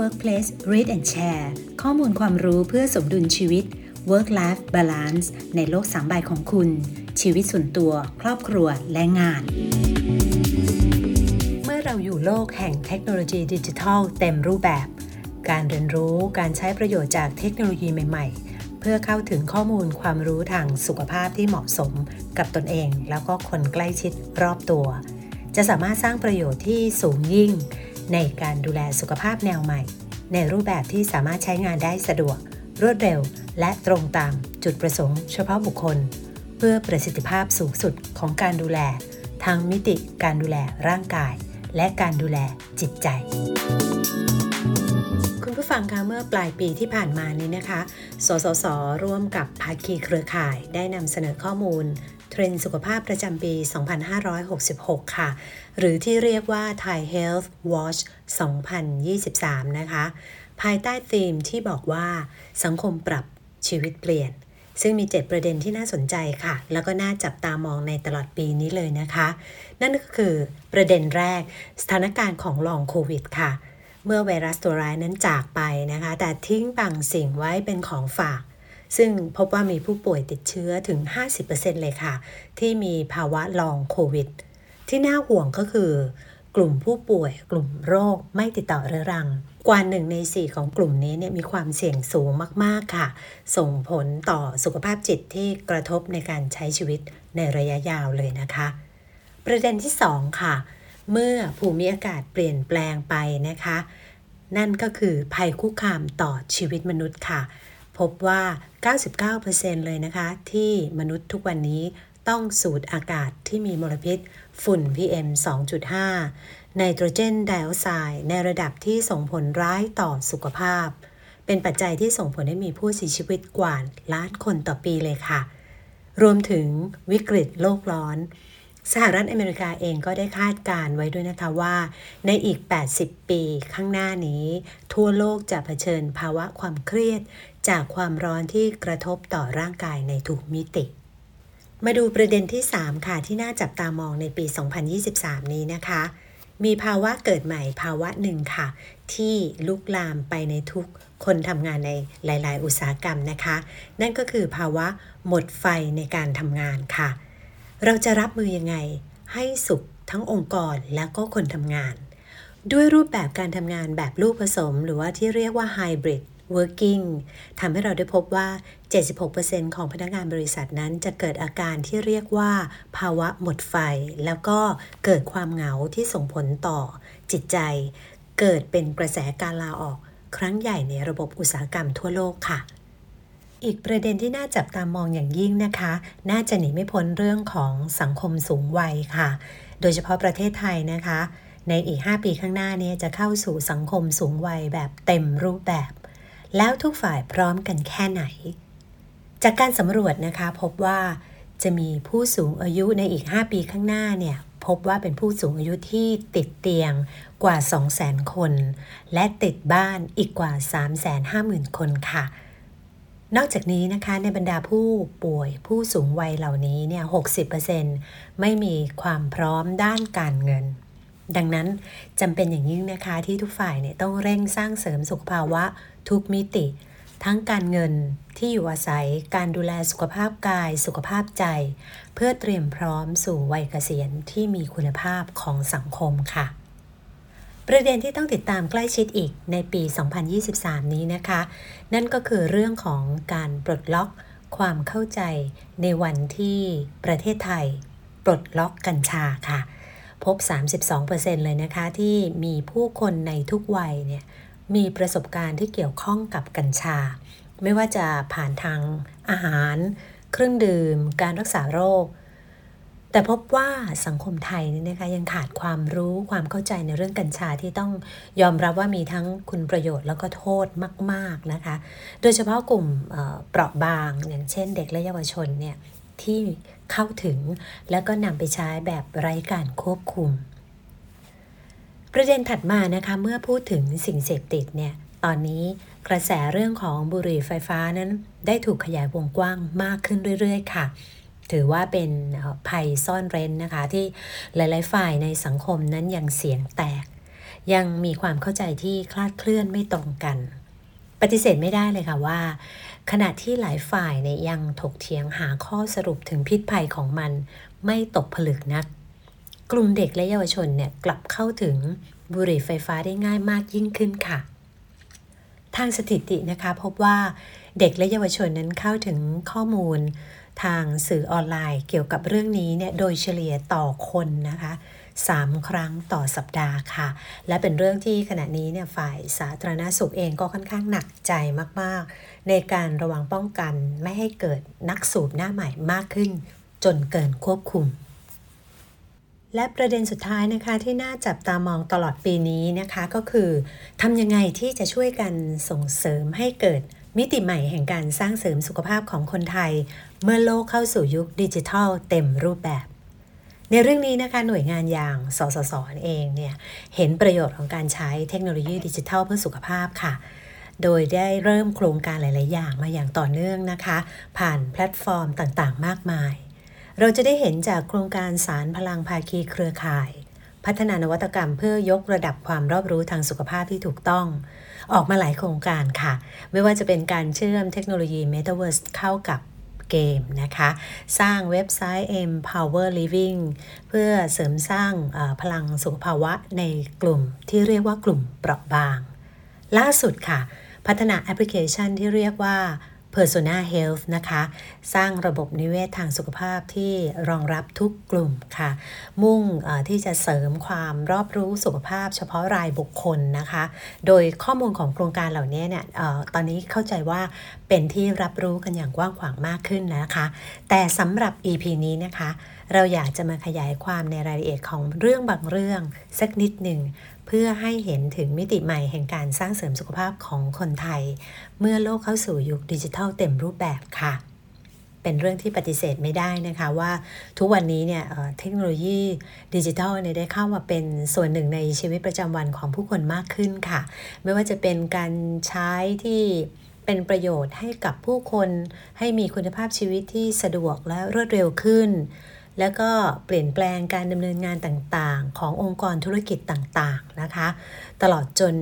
Workplace Read and Share ข้อมูลความรู้เพื่อสมดุลชีวิต Work Life Balance ในโลกสามใบของคุณ ชีวิตส่วนตัว ครอบครัวและงาน เมื่อเราอยู่โลกแห่งเทคโนโลยีดิจิทัลเต็มรูปแบบ การเรียนรู้การใช้ประโยชน์จากเทคโนโลยีใหม่ ๆ เพื่อเข้าถึงข้อมูลความรู้ทางสุขภาพที่เหมาะสมกับตนเอง แล้วก็คนใกล้ชิดรอบตัว จะสามารถสร้างประโยชน์ที่สูงยิ่ง ในการดูแลสุขภาพแนวใหม่ ในรูปแบบที่สามารถใช้งานได้สะดวก รวดเร็ว และตรงตามจุดประสงค์เฉพาะบุคคล เพื่อประสิทธิภาพสูงสุดของการดูแลทั้งมิติการดูแลร่างกาย และการดูแลจิตใจ คุณผู้ฟังคะเมื่อปลายปีที่ผ่านมานี้นะคะ สสส ร่วมกับภาคีเครือข่ายได้นำเสนอข้อมูล เทรนด์สุขภาพประจำปี 2566 ค่ะ หรือที่เรียกว่า Thai Health Watch 2023 นะคะ ภายใต้ธีมที่บอกว่า สังคมปรับชีวิตเปลี่ยน ซึ่งมี 7 ประเด็นที่น่าสนใจค่ะ แล้วก็น่าจับตามองในตลอดปีนี้เลยนะคะ นั่นก็คือประเด็นแรก สถานการณ์ของลองโควิดค่ะ เมื่อไวรัสตัวร้ายนั้นจากไปนะคะ แต่ทิ้งบางสิ่งไว้เป็นของฝาก ซึ่งพบว่ามีผู้ป่วยติดเชื้อถึง 50%เลยค่ะ ที่มีภาวะลองโควิด ที่น่าห่วงก็คือกลุ่มผู้ป่วยกลุ่มโรคไม่ติดต่อเรื้อรัง กว่าหนึ่งในสี่ของกลุ่มนี้เนี่ยมีความเสี่ยงสูงมาก ๆ ค่ะ ส่งผลต่อสุขภาพจิตที่กระทบในการใช้ชีวิตในระยะยาวเลยนะคะ ประเด็นที่ 2 ค่ะ เมื่อภูมิอากาศเปลี่ยนแปลงไปนะคะ นั่นก็คือภัยคุกคามต่อชีวิตมนุษย์ค่ะ พบว่า 99%เลยนะคะ ที่มนุษย์ทุกวันนี้ต้องสูดอากาศที่มีมลพิษ ฝุ่น PM 2.5 ไนโตรเจนไดออกไซด์ในระดับที่ส่งผลร้ายต่อสุขภาพ เป็นปัจจัยที่ส่งผลให้มีผู้เสียชีวิตกว่าล้านคนต่อปีเลยค่ะ รวมถึงวิกฤตโลกร้อน สหรัฐอเมริกาเองก็ได้คาดการไว้ด้วยนะคะว่า ในอีก 80 ปีข้างหน้านี้ ทั่วโลกจะเผชิญภาวะความเครียด จากความร้อนที่กระทบต่อร่างกายในทุกมิติ มาดูประเด็นที่ 3 ค่ะ ที่น่าจับตามองในปี 2023 นี้นะคะ มีภาวะเกิดใหม่ภาวะหนึ่งค่ะ ที่ลุกลามไปในทุกคนทำงานในหลาย ๆ อุตสาหกรรมนะคะ นั่นก็คือภาวะหมดไฟในการทำงานค่ะ เราจะรับมือยังไงให้สุขทั้งองค์กรและก็คนทำงาน ด้วยรูปแบบการทำงานแบบลูกผสม หรือว่าที่เรียกว่า hybrid working ทำให้เราได้พบว่า 76%ของพนักงานบริษัทนั้นจะเกิดอาการที่เรียกว่า ภาวะหมดไฟ แล้วก็เกิดความเหงาที่ส่งผลต่อจิตใจ เกิดเป็นกระแสการลาออก ครั้งใหญ่ในระบบอุตสาหกรรมทั่วโลกค่ะ อีกประเด็นที่น่าจับตามองอย่างยิ่งนะคะ น่าจะหนีไม่พ้นเรื่องของสังคมสูงวัยค่ะ โดยเฉพาะประเทศไทยนะคะในอีก 5 ปีข้างหน้านี้จะเข้าสู่สังคมสูงวัยแบบเต็มรูปแบบ แล้วทุกฝ่ายพร้อมกันแค่ไหน จากการสำรวจนะคะพบว่าจะมีผู้สูงอายุในอีก 5 ปีข้างหน้าเนี่ยพบว่าเป็นผู้สูงอายุที่ติดเตียงกว่า 200,000 คน และติดบ้านอีกกว่า 350,000 คนค่ะ นอกจากนี้นะคะในบรรดาผู้ป่วยผู้สูงวัยเหล่านี้เนี่ย 60%ไม่มีความพร้อมด้านการเงิน ดังนั้นจำเป็นอย่างยิ่งนะคะที่ทุกฝ่ายเนี่ยต้องเร่งสร้างเสริมสุขภาวะทุกมิติ ทั้งการเงินที่อยู่อาศัยการดูแลสุขภาพกายสุขภาพใจ เพื่อเตรียมพร้อมสู่วัยเกษียณที่มีคุณภาพของสังคมค่ะ ประเด็นที่ต้องติดตามใกล้ชิดอีกในปี 2023 นี้นะคะ นั่นก็คือเรื่องของการปลดล็อกความเข้าใจในวันที่ประเทศไทย ปลดล็อกกัญชาค่ะ พบ 32%เลยนะคะ ที่มีผู้คนในทุกวัยเนี่ยมีประสบการณ์ที่เกี่ยวข้องกับกัญชา ไม่ว่าจะผ่านทางอาหาร เครื่องดื่ม การรักษาโรค แต่พบว่าสังคมไทยนี่นะคะยังขาดความรู้ความเข้าใจในเรื่องกัญชาที่ต้องยอมรับว่ามีทั้งคุณประโยชน์แล้วก็โทษมาก ๆนะคะ โดยเฉพาะกลุ่มเปราะบางอย่างเช่นเด็กและเยาวชนเนี่ย ที่เข้าถึง แล้วก็นำไปใช้แบบไร้การควบคุม ประเด็นถัดมานะคะเมื่อพูดถึงสิ่งเสพติดเนี่ยตอนนี้กระแสเรื่องของบุหรี่ไฟฟ้านั้น ได้ถูกขยายวงกว้างมากขึ้นเรื่อย ๆ ค่ะ ถือว่าเป็นภัยซ่อนเร้นนะคะ ที่หลาย ๆ ฝ่ายในสังคมนั้นยังเสียงแตก ยังมีความเข้าใจที่คลาดเคลื่อนไม่ตรงกัน ปฏิเสธไม่ได้เลยค่ะว่า ขณะที่หลายฝ่ายเนี่ยยังถกเถียงหาข้อสรุปถึงพิษภัยของมัน ไม่ตกผลึกนัก กลุ่มเด็กและเยาวชนเนี่ยกลับเข้าถึงบุหรี่ไฟฟ้าได้ง่ายมากยิ่งขึ้นค่ะ ทางสถิตินะคะพบว่าเด็กและเยาวชนนั้นเข้าถึงข้อมูลทางสื่อออนไลน์เกี่ยวกับเรื่องนี้เนี่ยโดยเฉลี่ยต่อคนนะคะ 3 ครั้งต่อสัปดาห์ค่ะ และเป็นเรื่องที่ขณะนี้เนี่ยฝ่ายสาธารณสุขเองก็ค่อนข้างหนักใจมาก ๆ ในการระวังป้องกันไม่ให้เกิดนักสูบหน้าใหม่มากขึ้น จนเกินควบคุมและประเด็นสุดท้ายนะคะที่น่าจับตามองตลอดปีนี้นะคะก็คือทำยังไงที่จะช่วยกันส่งเสริมให้เกิดมิติใหม่แห่งการสร้างเสริมสุขภาพของคนไทย เมื่อโลกเข้าสู่ยุคดิจิทัลเต็มรูปแบบ ในเรื่องนี้นะคะหน่วยงานอย่างสสสเองเนี่ยเห็นประโยชน์ของการใช้เทคโนโลยีดิจิทัลเพื่อสุขภาพค่ะ โดยได้เริ่มโครงการหลาย ๆ อย่างมาอย่างต่อเนื่องนะคะ ผ่านแพลตฟอร์มต่าง ๆ มากมาย เราจะได้เห็นจากโครงการสานพลังภาคีเครือข่าย พัฒนานวัตกรรมเพื่อยกระดับความรอบรู้ทางสุขภาพที่ถูกต้อง ออกมาหลายโครงการค่ะ ไม่ว่าจะเป็นการเชื่อมเทคโนโลยี Metaverse เข้ากับ เกมนะคะ สร้างเว็บไซต์ Empower Living เพื่อเสริมสร้างพลังสุขภาวะในกลุ่มที่เรียกว่ากลุ่มเปราะบาง ล่าสุดค่ะ พัฒนาแอปพลิเคชันที่เรียกว่า Persona Health นะคะ สร้างระบบนิเวศทางสุขภาพที่รองรับทุกกลุ่มค่ะ มุ่งที่จะเสริมความรอบรู้สุขภาพ เฉพาะรายบุคคลนะคะ โดยข้อมูลของโครงการเหล่านี้เนี่ยออตอนนี้เข้าใจว่าเป็นที่รับรู้กันอย่างกว้างขวางมากขึ้นนะคะ แต่สำหรับ EP นี้นะคะ เราอยากจะมาขยายความในรายละเอียดของเรื่องบางเรื่อง สักนิดหนึ่งเพื่อให้เห็นถึงมิติใหม่แห่งการสร้างเสริมสุขภาพของคนไทย เมื่อโลกเข้าสู่ยุคดิจิทัลเต็มรูปแบบค่ะ เป็นเรื่องที่ปฏิเสธไม่ได้นะคะว่าทุกวันนี้เนี่ยเทคโนโลยีดิจิทัลเนี่ยได้เข้ามาเป็นส่วนหนึ่งในชีวิตประจำวันของผู้คนมากขึ้นค่ะ ไม่ว่าจะเป็นการใช้ที่เป็นประโยชน์ให้กับผู้คนให้มีคุณภาพชีวิตที่สะดวกและรวดเร็วขึ้น แล้วก็เปลี่ยนแปลงการดำเนินงานต่างๆ ขององค์กรธุรกิจต่างๆนะคะ ตลอดจน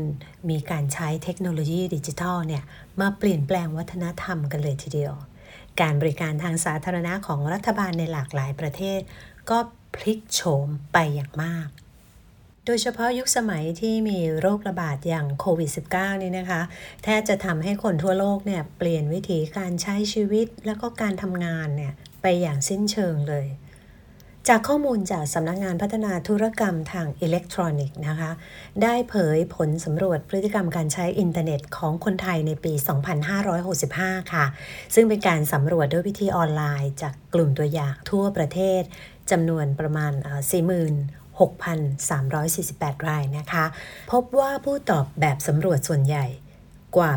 มีการใช้เทคโนโลยีดิจิทัลเนี่ยมาเปลี่ยนแปลงวัฒนธรรมกันเลยทีเดียว การบริการทางสาธารณะของรัฐบาลในหลากหลายประเทศ ก็พลิกโฉมไปอย่างมากโดยเฉพาะยุคสมัยที่มีโรคระบาดอย่างโควิด -19 นี่นะคะ แทบจะทำให้คนทั่วโลกเนี่ยเปลี่ยนวิถีการใช้ชีวิต แล้วก็การทำงานเนี่ยไปอย่างสิ้นเชิงเลย จากข้อมูลจากสำนักงงานพัฒนาธุรกรรมทางอิเล็กทรอนิกส์นะคะ ได้เผยผลสำรวจพฤติกรรมการใช้อินเทอร์เน็ตของคนไทยในปี 2565 ค่ะ ซึ่งเป็นการสำรวจด้วยวิธีออนไลน์จากกลุ่มตัวอย่างทั่วประเทศจำนวนประมาณ46,348 รายนะคะ พบว่าผู้ตอบแบบสำรวจส่วนใหญ่กว่า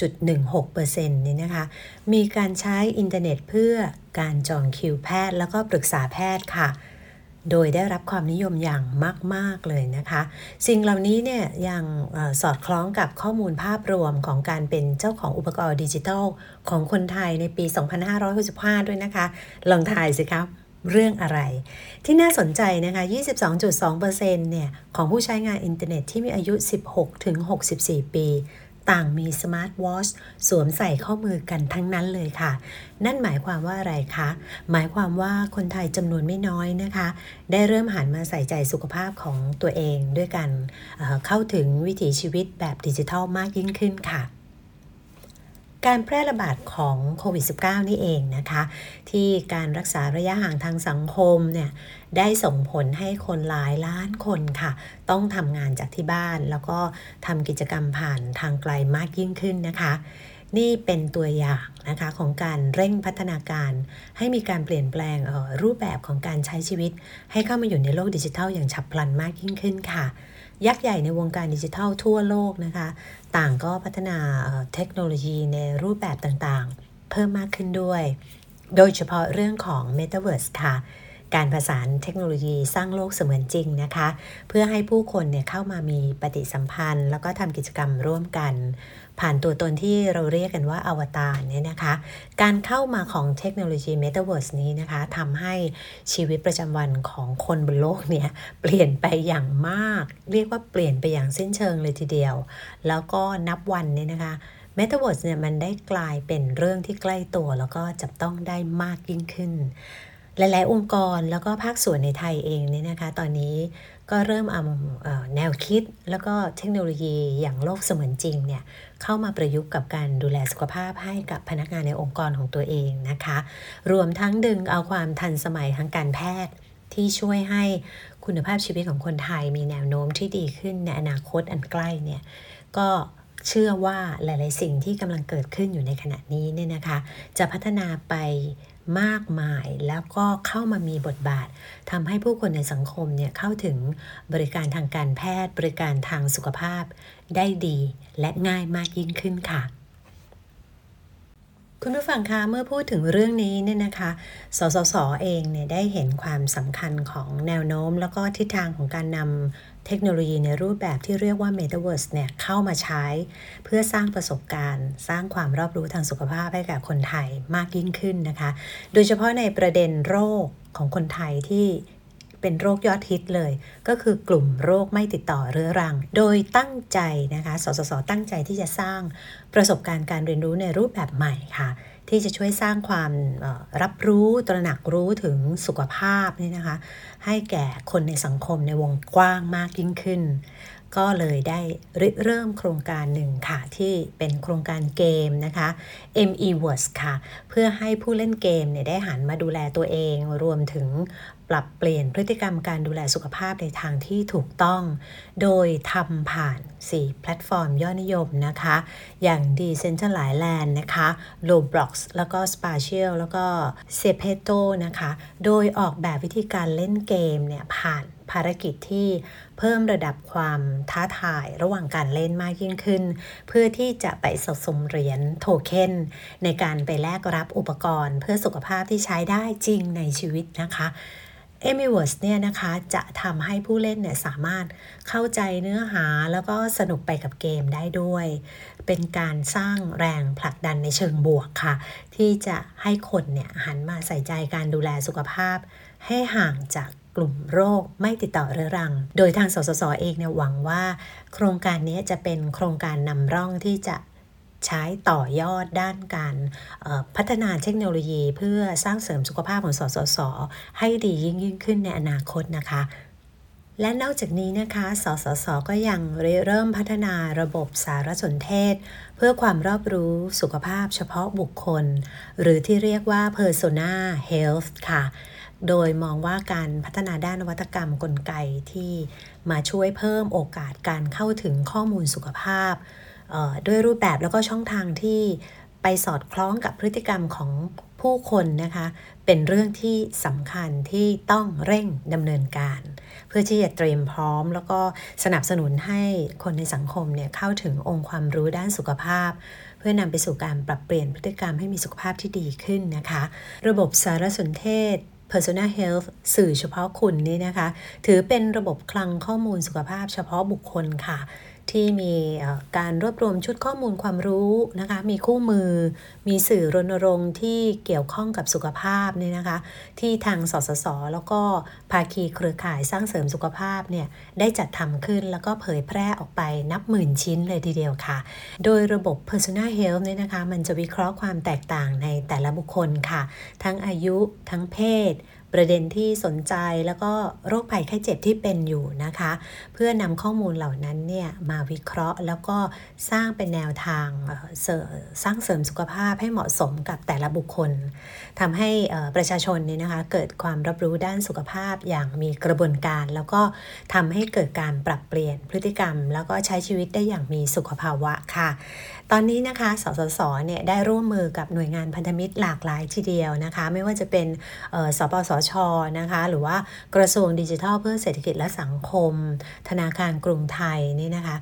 86.16%นี่นะคะ มีการใช้อินเทอร์เน็ตเพื่อ การจองคิวแพทย์ แล้วก็ปรึกษาแพทย์ค่ะ โดยได้รับความนิยมอย่างมาก ๆ เลยนะคะ สิ่งเหล่านี้เนี่ยยังอสอดคล้องกับข้อมูลภาพรวมของการเป็นเจ้าของอุปกรณ์ดิจิทัล ของคนไทยในปี 2565 ด้วยนะคะ ลองทายสิครับเรื่องอะไร ที่น่าสนใจนะคะ 22.2%เนี่ย ของผู้ใช้งานอินเทอร์เน็ตที่มีอายุ 16-64 ปี ต่างมีสมาร์ทวอชสวมใส่ข้อมือกันทั้งนั้นเลยค่ะ นั่นหมายความว่าอะไรคะ หมายความว่าคนไทยจำนวนไม่น้อยนะคะ ได้เริ่มหันมาใส่ใจสุขภาพของตัวเองด้วยกันเเข้าถึงวิถีชีวิตแบบดิจิทัลมากยิ่งขึ้นค่ะ การแพร่ระบาดของโควิด -19 นี่เองนะคะ ที่การรักษาระยะห่างทางสังคมเนี่ยได้ส่งผลให้คนหลายล้านคนค่ะ ต้องทำงานจากที่บ้าน แล้วก็ทำกิจกรรมผ่านทางไกลมากยิ่งขึ้นนะคะนี่เป็นตัวอย่างนะคะของการเร่งพัฒนาการ ให้มีการเปลี่ยนแปลงรูปแบบของการใช้ชีวิต ให้เข้ามาอยู่ในโลกดิจิทัลอย่างฉับพลันมากยิ่งขึ้นค่ะ ยักษ์ใหญ่ในวงการดิจิทัลทั่วโลกนะคะ ต่างก็พัฒนาเทคโนโลยีในรูปแบบต่างๆ เพิ่มมากขึ้นด้วย โดยเฉพาะเรื่องของ Metaverse ค่ะ การผสานเทคโนโลยีสร้างโลกเสมือนจริงนะคะ เพื่อให้ผู้คนเนี่ยเข้ามามีปฏิสัมพันธ์ แล้วก็ทำกิจกรรมร่วมกัน ผ่านตัวตนที่เราเรียกกันว่าอวตารเนี่ยนะคะ การเข้ามาของเทคโนโลยี Metaverse นี้นะคะทำให้ชีวิตประจำวันของคนบนโลกเนี่ยเปลี่ยนไปอย่างมาก เรียกว่าเปลี่ยนไปอย่างสิ้นเชิงเลยทีเดียว แล้วก็นับวันเนี่ยนะคะ Metaverse เนี่ยมันได้กลายเป็นเรื่องที่ใกล้ตัว แล้วก็จับต้องได้มากยิ่งขึ้น หลาย ๆ องค์กรแล้วก็ภาคส่วนในไทยเองเนี่ยนะคะ ตอนนี้ก็เริ่มเอาแนวคิดแล้วก็เทคโนโลยีอย่างโลกเสมือนจริงเนี่ยเข้ามาประยุกต์กับการดูแลสุขภาพให้กับพนักงานในองค์กรของตัวเองนะคะ รวมทั้งดึงเอาความทันสมัยทางการแพทย์ที่ช่วยให้คุณภาพชีวิตของคนไทยมีแนวโน้มที่ดีขึ้นในอนาคตอันใกล้เนี่ยก็เชื่อว่าหลาย ๆ สิ่งที่กำลังเกิดขึ้นอยู่ในขณะนี้เนี่ยนะคะ จะพัฒนาไป มากมาย แล้วก็เข้ามามีบทบาททำให้ผู้คนในสังคมเนี่ยเข้าถึงบริการทางการแพทย์ บริการทางสุขภาพ ได้ดีและง่ายมากยิ่งขึ้นค่ะ คุณผู้ฟังคะเมื่อพูดถึงเรื่องนี้เนี่ยนะคะ สสสอเองเนี่ยได้เห็นความสำคัญของแนวโน้ม แล้วก็ทิศทางของการนำเทคโนโลยีในรูปแบบที่เรียกว่า Metaverse เนี่ยเข้ามาใช้ เพื่อสร้างประสบการณ์ สร้างความรอบรู้ทางสุขภาพให้กับคนไทยมากยิ่งขึ้นนะคะ โดยเฉพาะในประเด็นโรคของคนไทยที่ เป็นโรคยอดฮิตเลย ก็คือกลุ่มโรคไม่ติดต่อเรื้อรัง โดยตั้งใจนะคะ สสส ตั้งใจที่จะสร้างประสบการณ์การเรียนรู้ในรูปแบบใหม่ค่ะ ที่จะช่วยสร้างความรับรู้ตระหนักรู้ถึงสุขภาพนี่นะคะ ให้แก่คนในสังคมในวงกว้างมากยิ่งขึ้น ก็เลยได้เริ่มโครงการหนึ่งค่ะ ที่เป็นโครงการเกมนะคะ ME Words ค่ะ เพื่อให้ผู้เล่นเกมเนี่ยได้หันมาดูแลตัวเองรวมถึง ปรับเปลี่ยนพฤติกรรมการดูแลสุขภาพในทางที่ถูกต้อง โดยทำผ่าน 4 แพลตฟอร์มยอดนิยมนะคะ อย่าง Decentraland นะคะ Roblox แล้วก็ Spatial แล้วก็ s e p e t o นะคะ โดยออกแบบวิธีการเล่นเกมเนี่ยผ่านภารกิจที่เพิ่มระดับความท้าทายระหว่างการเล่นมากยิ่งขึ้น เพื่อที่จะไปสะสมเหรียญโทเค็นในการไปแลกรับอุปกรณ์ เพื่อสุขภาพที่ใช้ได้จริงในชีวิตนะคะ เอมิเวิร์สเนี่ยนะคะจะทำให้ผู้เล่นเนี่ยสามารถเข้าใจเนื้อหาแล้วก็สนุกไปกับเกมได้ด้วย เป็นการสร้างแรงผลักดันในเชิงบวกค่ะ ที่จะให้คนเนี่ยหันมาใส่ใจการดูแลสุขภาพ ให้ห่างจากกลุ่มโรคไม่ติดต่อเรื้อรัง โดยทางสสสเองเนี่ยหวังว่า โครงการนี้จะเป็นโครงการนำร่องที่จะ ใช้ต่อยอดด้านการพัฒนาเทคโนโลยี เพื่อสร้างเสริมสุขภาพของสสส ให้ดียิ่งยิ่งขึ้นในอนาคตนะคะและนอกจากนี้นะคะ สสส ก็ยังเริ่มพัฒนาระบบสารสนเทศ เพื่อความรอบรู้สุขภาพเฉพาะบุคคล หรือที่เรียกว่า persona health ค่ะ โดยมองว่าการพัฒนาด้านนวัตกรรมกลไกที่มาช่วยเพิ่มโอกาสการเข้าถึงข้อมูลสุขภาพ ด้วยรูปแบบแล้วก็ช่องทางที่ไปสอดคล้องกับพฤติกรรมของผู้คนนะคะ เป็นเรื่องที่สำคัญที่ต้องเร่งดำเนินการ เพื่อที่จะเตรียมพร้อม แล้วก็สนับสนุนให้คนในสังคมเนี่ยเข้าถึงองค์ความรู้ด้านสุขภาพ เพื่อนำไปสู่การปรับเปลี่ยนพฤติกรรมให้มีสุขภาพที่ดีขึ้นนะคะ ระบบสารสนเทศ Personal Health สื่อเฉพาะคุณนี่นะคะ ถือเป็นระบบคลังข้อมูลสุขภาพเฉพาะบุคคลค่ะ ที่มีการรวบรวมชุดข้อมูลความรู้นะคะ มีคู่มือ มีสื่อรณรงค์ที่เกี่ยวข้องกับสุขภาพเนี่ยนะคะ ที่ทางสสส แล้วก็ภาคีเครือข่ายสร้างเสริมสุขภาพเนี่ยได้จัดทำขึ้นแล้วก็เผยแพร่ออกไปนับหมื่นชิ้นเลยทีเดียวค่ะ โดยระบบ Personal Health เนี่ยนะคะ มันจะวิเคราะห์ความแตกต่างในแต่ละบุคคลค่ะ ทั้งอายุ ทั้งเพศ ประเด็นที่สนใจแล้วก็โรคภัยไข้เจ็บที่เป็นอยู่นะคะ เพื่อนำข้อมูลเหล่านั้นเนี่ยมาวิเคราะห์แล้วก็สร้างเป็นแนวทางสร้างเสริมสุขภาพให้เหมาะสมกับแต่ละบุคคลทำให้ประชาชนเนี่ยนะคะเกิดความรับรู้ด้านสุขภาพอย่างมีกระบวนการ แล้วก็ทำให้เกิดการปรับเปลี่ยนพฤติกรรม แล้วก็ใช้ชีวิตได้อย่างมีสุขภาวะค่ะ ตอนนี้นะคะ สสส เนี่ยได้ร่วมมือกับหน่วยงานพันธมิตรหลากหลายทีเดียวนะคะ ไม่ว่าจะเป็นสปสช นะคะ หรือว่ากระทรวงดิจิทัลเพื่อเศรษฐกิจและสังคม ธนาคารกรุงไทยนี่นะคะ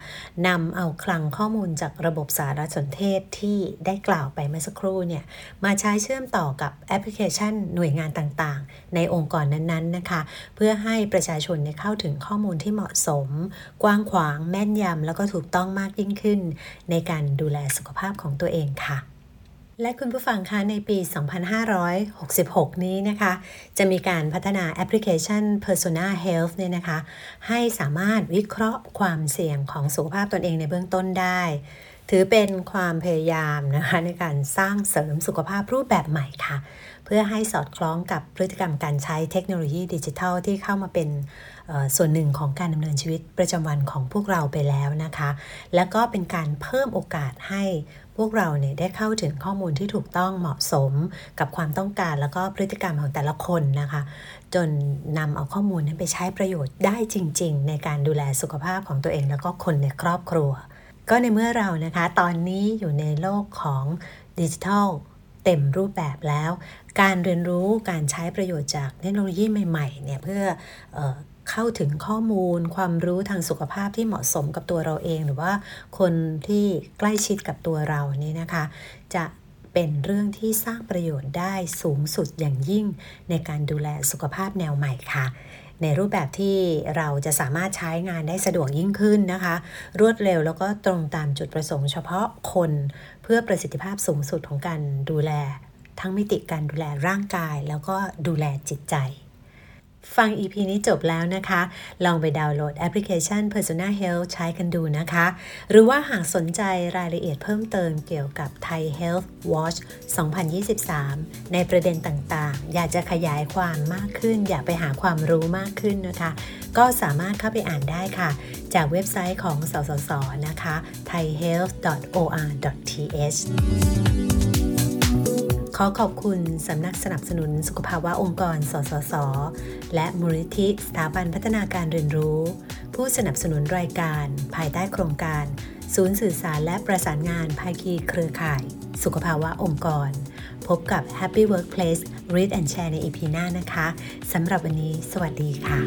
นำเอาคลังข้อมูลจากระบบสารสนเทศที่ได้กล่าวไปเมื่อสักครู่เนี่ย มาใช้เชื่อมต่อกับแอปพลิเคชันหน่วยงานต่างๆ ในองค์กรนั้นๆนะคะ เพื่อให้ประชาชนเข้าถึงข้อมูลที่เหมาะสม กว้างขวางแม่นยำแล้วก็ถูกต้องมากยิ่งขึ้น ในการดูแลสุขภาพของตัวเองค่ะ และคุณผู้ฟังคะในปี 2566 นี้นะคะ จะมีการพัฒนาแอปพลิเคชัน Persona Health เนี่ยนะคะ ให้สามารถวิเคราะห์ความเสี่ยงของสุขภาพตนเองในเบื้องต้นได้ ถือเป็นความพยายามนะคะในการสร้างเสริมสุขภาพรูปแบบใหม่ค่ะ เพื่อให้สอดคล้องกับพฤติกรรมการใช้เทคโนโลยีดิจิทัลที่เข้ามาเป็นส่วนหนึ่งของการดำเนินชีวิตประจำวันของพวกเราไปแล้วนะคะ แล้วก็เป็นการเพิ่มโอกาสให้พวกเราเนี่ยได้เข้าถึงข้อมูลที่ถูกต้องเหมาะสมกับความต้องการแล้วก็พฤติกรรมของแต่ละคนนะคะ จนนำเอาข้อมูลนั้นไปใช้ประโยชน์ได้จริง ๆ ในการดูแลสุขภาพของตัวเอง แล้วก็คนในครอบครัว ก็ในเมื่อเรานะคะ ตอนนี้อยู่ในโลกของดิจิทัล เต็มรูปแบบแล้ว การเรียนรู้การใช้ประโยชน์จากเทคโนโลยีใหม่ๆเนี่ยเพื่ออเข้าถึงข้อมูล ความรู้ทางสุขภาพที่เหมาะสมกับตัวเราเอง หรือว่าคนที่ใกล้ชิดกับตัวเรานี่นะคะ จะเป็นเรื่องที่สร้างประโยชน์ได้สูงสุดอย่างยิ่งในการดูแลสุขภาพแนวใหม่ค่ะ ในรูปแบบที่เราจะสามารถใช้งานได้สะดวกยิ่งขึ้นนะคะ รวดเร็วแล้วก็ตรงตามจุดประสงค์เฉพาะคนเพื่อประสิทธิภาพสูงสุดของการดูแล ทั้งมิติการดูแลร่างกาย แล้วก็ดูแลจิตใจ ฟัง EP นี้จบแล้วนะคะ ลองไปดาวน์โหลดแอปพลิเคชัน Persona Health ใช้กันดูนะคะ หรือว่าหากสนใจรายละเอียดเพิ่มเติมเกี่ยวกับ Thai Health Watch 2023 ในประเด็นต่างๆ อยากจะขยายความมากขึ้น อยากไปหาความรู้มากขึ้นนะคะ ก็สามารถเข้าไปอ่านได้ค่ะ จากเว็บไซต์ของสสสนะคะ thaihealth.or.th ขอขอบคุณสำนักสนับสนุนสุขภาวะองค์กร สสส และมูลนิธิสถาบันพัฒนาการเรียนรู้ ผู้สนับสนุนรายการ ภายใต้โครงการ ศูนย์สื่อสารและประสานงานภาคีเครือข่าย สุขภาวะองค์กร พบกับ Happy Workplace Read and Share ในอีพีหน้านะคะสำหรับวันนี้ สวัสดีค่ะ